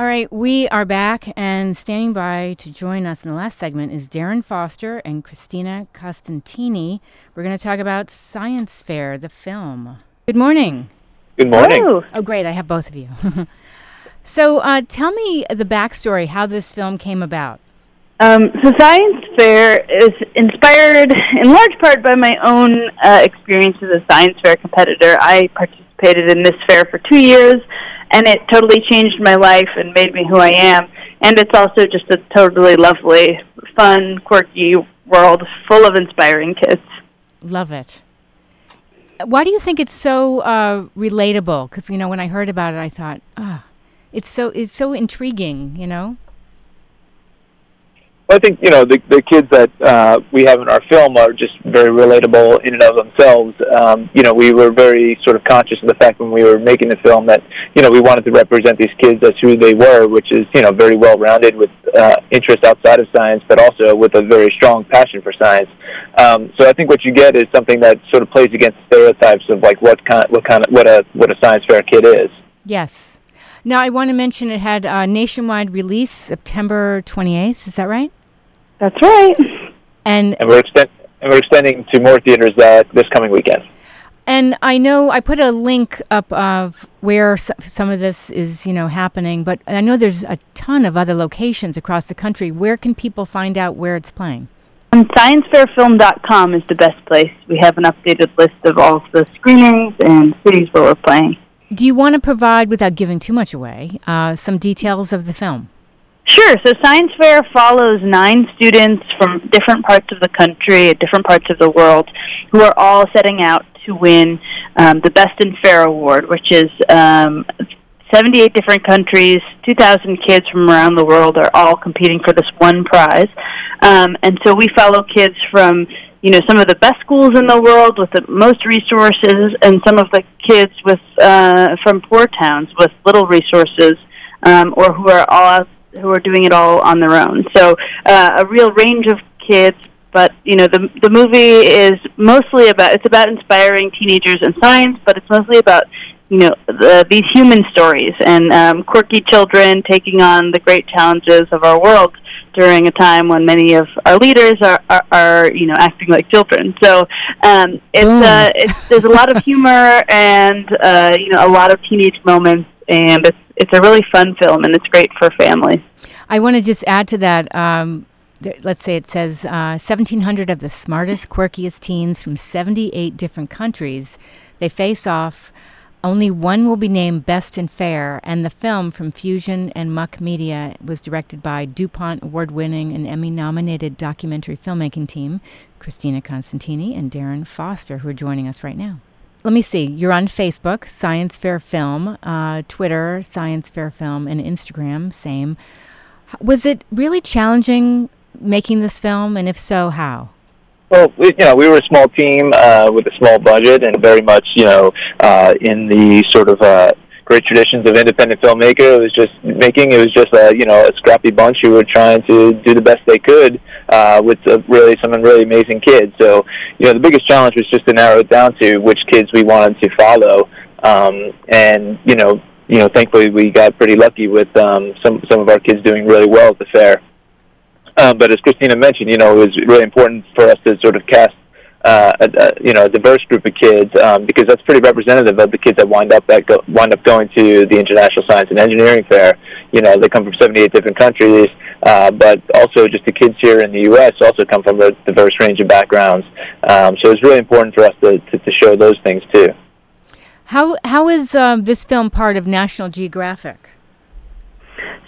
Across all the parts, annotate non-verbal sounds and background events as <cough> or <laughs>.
All right, we are back, and standing by to join us in the last segment is Darren Foster and Christina Costantini. We're going to talk about Science Fair, the film. Good morning. Good morning. Hello. Oh, great, I have both of you. <laughs> so, uh, tell me the backstory, how this film came about. Um, so Science Fair is inspired in large part by my own uh, experience as a Science Fair competitor. I participated in this fair for two years, and it totally changed my life and made me who I am. And it's also just a totally lovely, fun, quirky world full of inspiring kids. Love it. Why do you think it's so uh, relatable? Because you know, when I heard about it, I thought, ah, it's so it's so intriguing. You know. I think you know the the kids that uh, we have in our film are just very relatable in and of themselves. Um, you know, we were very sort of conscious of the fact when we were making the film that you know we wanted to represent these kids as who they were, which is you know very well rounded with uh, interest outside of science, but also with a very strong passion for science. Um, so I think what you get is something that sort of plays against stereotypes of like what kind what kind of what a what a science fair kid is. Yes. Now I want to mention it had a nationwide release September 28th. Is that right? That's right. And and we're extend and we're extending to more theaters uh, this coming weekend. And I know I put a link up of where s- some of this is, you know, happening, but I know there's a ton of other locations across the country. Where can people find out where it's playing? Um, ScienceFairFilm.com is the best place. We have an updated list of all of the screenings and cities where we're playing. Do you want to provide, without giving too much away, uh, some details of the film? Sure. So Science Fair follows nine students from different parts of the country, different parts of the world, who are all setting out to win um, the Best in Fair award, which is um, 78 different countries, 2,000 kids from around the world are all competing for this one prize. Um, and so we follow kids from you know some of the best schools in the world with the most resources, and some of the kids with uh, from poor towns with little resources, um, or who are all who are doing it all on their own. So uh, a real range of kids. But you know the the movie is mostly about it's about inspiring teenagers in science, but it's mostly about you know the, these human stories and um, quirky children taking on the great challenges of our world during a time when many of our leaders are, are, are you know acting like children. So um, it's Boom. uh, it's there's a lot of humor and uh, you know a lot of teenage moments, and it's it's a really fun film and it's great for families. I want to just add to that. Um, th- let's say it says uh, 1,700 of the smartest, quirkiest teens from 78 different countries. They face off. Only one will be named Best and Fair, and the film from Fusion and Muck Media was directed by DuPont award winning and Emmy nominated documentary filmmaking team, Christina Constantini and Darren Foster, who are joining us right now. Let me see. You're on Facebook, Science Fair Film, uh, Twitter, Science Fair Film, and Instagram, same. Was it really challenging making this film, and if so, how? Well, we, you know, we were a small team uh, with a small budget, and very much, you know, uh, in the sort of uh, great traditions of independent filmmaker. It was just making. It was just a, you know, a scrappy bunch who were trying to do the best they could uh, with uh, really some really amazing kids. So, you know, the biggest challenge was just to narrow it down to which kids we wanted to follow, um, and you know, you know, thankfully we got pretty lucky with um, some some of our kids doing really well at the fair. Um, but as Christina mentioned, you know, it was really important for us to sort of cast, uh, a, a, you know, a diverse group of kids um, because that's pretty representative of the kids that wind up that go, wind up going to the International Science and Engineering Fair. You know, they come from 78 different countries, uh, but also just the kids here in the U.S. also come from a diverse range of backgrounds. Um, so it's really important for us to, to, to show those things too. How how is um, this film part of National Geographic?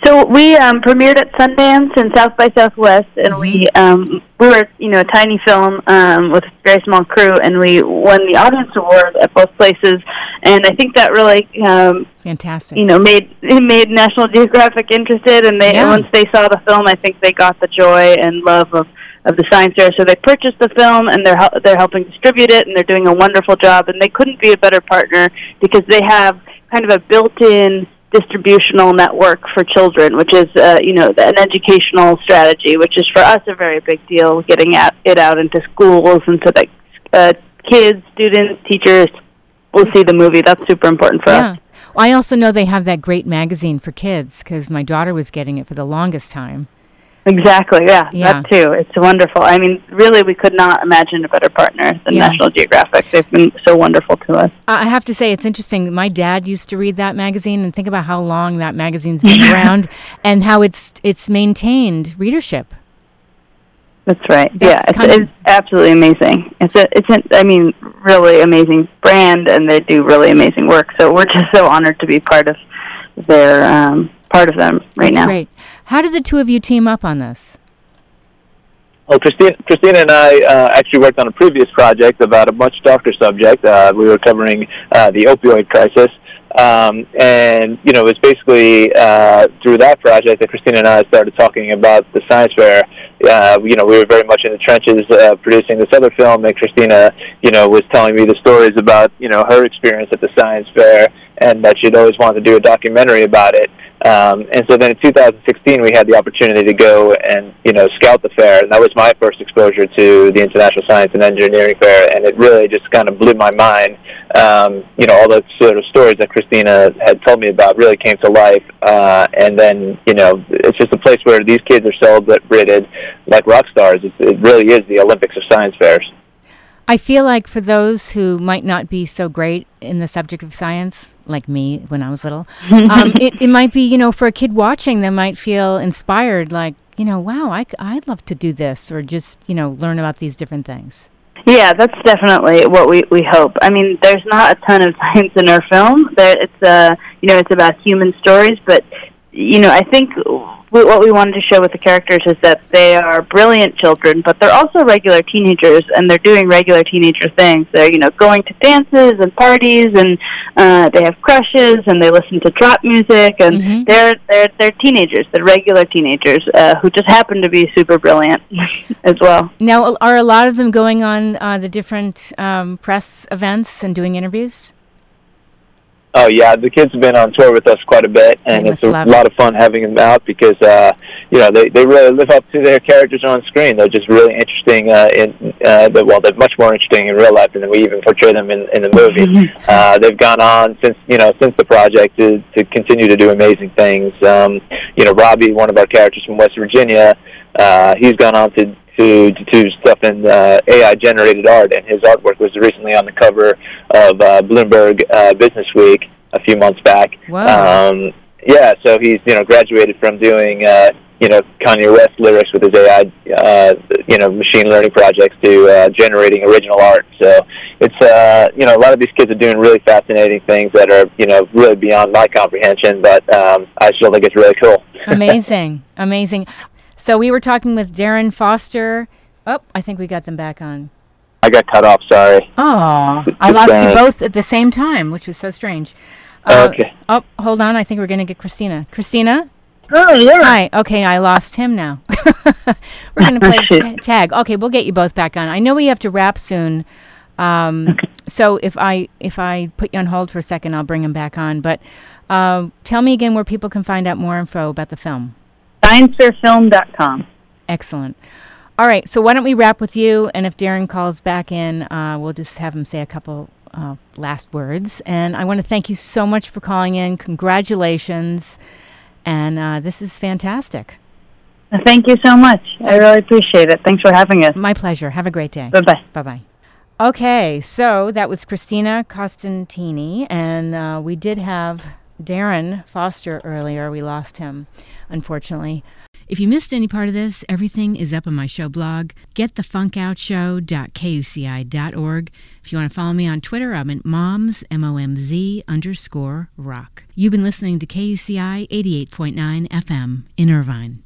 So we um, premiered at Sundance and South by Southwest, and we um, we were you know a tiny film um, with a very small crew, and we won the audience award at both places. And I think that really um, Fantastic. you know made it made National Geographic interested, and they Yeah. once they saw the film, I think they got the joy and love of of the science fair. So they purchased the film, and they're they're helping distribute it, and they're doing a wonderful job. And they couldn't be a better partner because they have kind of a built-in distributional network for children, which is uh, you know an educational strategy, which is for us a very big deal, getting at, it out into schools and so that uh, kids, students, teachers will see the movie. That's super important for yeah. us. I also know they have that great magazine for kids because my daughter was getting it for the longest time. Exactly. Yeah, Yeah. that too. It's wonderful. I mean, really, we could not imagine a better partner than Yeah. National Geographic. They've been so wonderful to us. I have to say, it's interesting. My dad used to read that magazine, and think about how long that magazine's been <laughs> around, and how it's it's maintained readership. That's right. That's yeah, it's, it's absolutely amazing. It's a, it's an, I mean, really amazing brand, and they do really amazing work. So we're <laughs> just so honored to be part of their um, part of them right That's now. great. How did the two of you team up on this? Well, Christina, Christina and I uh, actually worked on a previous project about a much darker subject. Uh, we were covering uh, the opioid crisis. Um, and, you know, it was basically uh, through that project that Christina and I started talking about the science fair. Uh, you know, we were very much in the trenches uh, producing this other film, and Christina, you know, was telling me the stories about, you know, her experience at the science fair and that she'd always wanted to do a documentary about it. Um, and so then in 2016, we had the opportunity to go and you know scout the fair, and that was my first exposure to the International Science and Engineering Fair, and it really just kind of blew my mind. Um, you know, all the sort of stories that Christina had told me about really came to life, uh, and then you know it's just a place where these kids are celebrated like rock stars. It's, it really is the Olympics of science fairs. I feel like for those who might not be so great in the subject of science, like me when I was little, <laughs> um, it, it might be, you know, for a kid watching, they might feel inspired, like, you know, wow, I, I'd love to do this, or just, you know, learn about these different things. Yeah, that's definitely what we we hope. I mean, there's not a ton of <laughs> science in our film. There, it's uh, you know, it's about human stories, but you know, I think w- what we wanted to show with the characters is that they are brilliant children, but they're also regular teenagers, and they're doing regular teenager things. They're you know going to dances and parties, and uh, they have crushes, and they listen to trap music, and Mhm. they're they're they're teenagers. They're regular teenagers uh, who just happen to be super brilliant <laughs> as well. Now, are a lot of them going on uh, the different um, press events and doing interviews? Oh yeah, the kids have been on tour with us quite a bit, and it's a lot of fun having them out because uh, you know they they really live up to their characters on screen. They're just really interesting. Uh, in uh, but, well, they're much more interesting in real life than we even portray them in in the movie. uh, they've gone on since you know since the project to to continue to do amazing things. Um, you know, Robbie, one of our characters from West Virginia, uh, he's gone on to to to do stuff in uh, AI generated art, and his artwork was recently on the cover of uh, Bloomberg uh, Business Week a few months back. Wow. Um, yeah, so he's you know graduated from doing uh, you know Kanye West lyrics with his AI uh, you know machine learning projects to uh, generating original art. So it's uh, you know a lot of these kids are doing really fascinating things that are you know really beyond my comprehension, but um, I still think it's really cool. <laughs> amazing, amazing. So we were talking with Darren Foster. Oh, I think we got them back on. I got cut off. Sorry. Oh, I lost you both at the same time, which was so strange. Uh, Okay. Oh, hold on. I think we're going to get Christina. Christina? Oh yeah. Hi. Okay, I lost him now. <laughs> we're going to play <laughs> Shoot. ta- tag. Okay, we'll get you both back on. I know we have to wrap soon. Um, So if I if I put you on hold for a second, I'll bring him back on. But uh, tell me again where people can find out more info about the film. ScienceFairFilm.com. Excellent. All right, so why don't we wrap with you? And if Darren calls back in, uh, we'll just have him say a couple uh, last words. And I want to thank you so much for calling in. Congratulations. And uh, this is fantastic. Thank you so much. I really appreciate it. Thanks for having us. My pleasure. Have a great day. Bye bye. Bye bye. Okay, so that was Christina Costantini, and uh, we did have Darren Foster earlier. We lost him, unfortunately. If you missed any part of this, everything is up on my show blog, getthefunkoutshow.kuci.org. If you want to follow me on Twitter, I'm at moms, M-O-M-Z underscore rock. You've been listening to KUCI 88.9 FM in Irvine.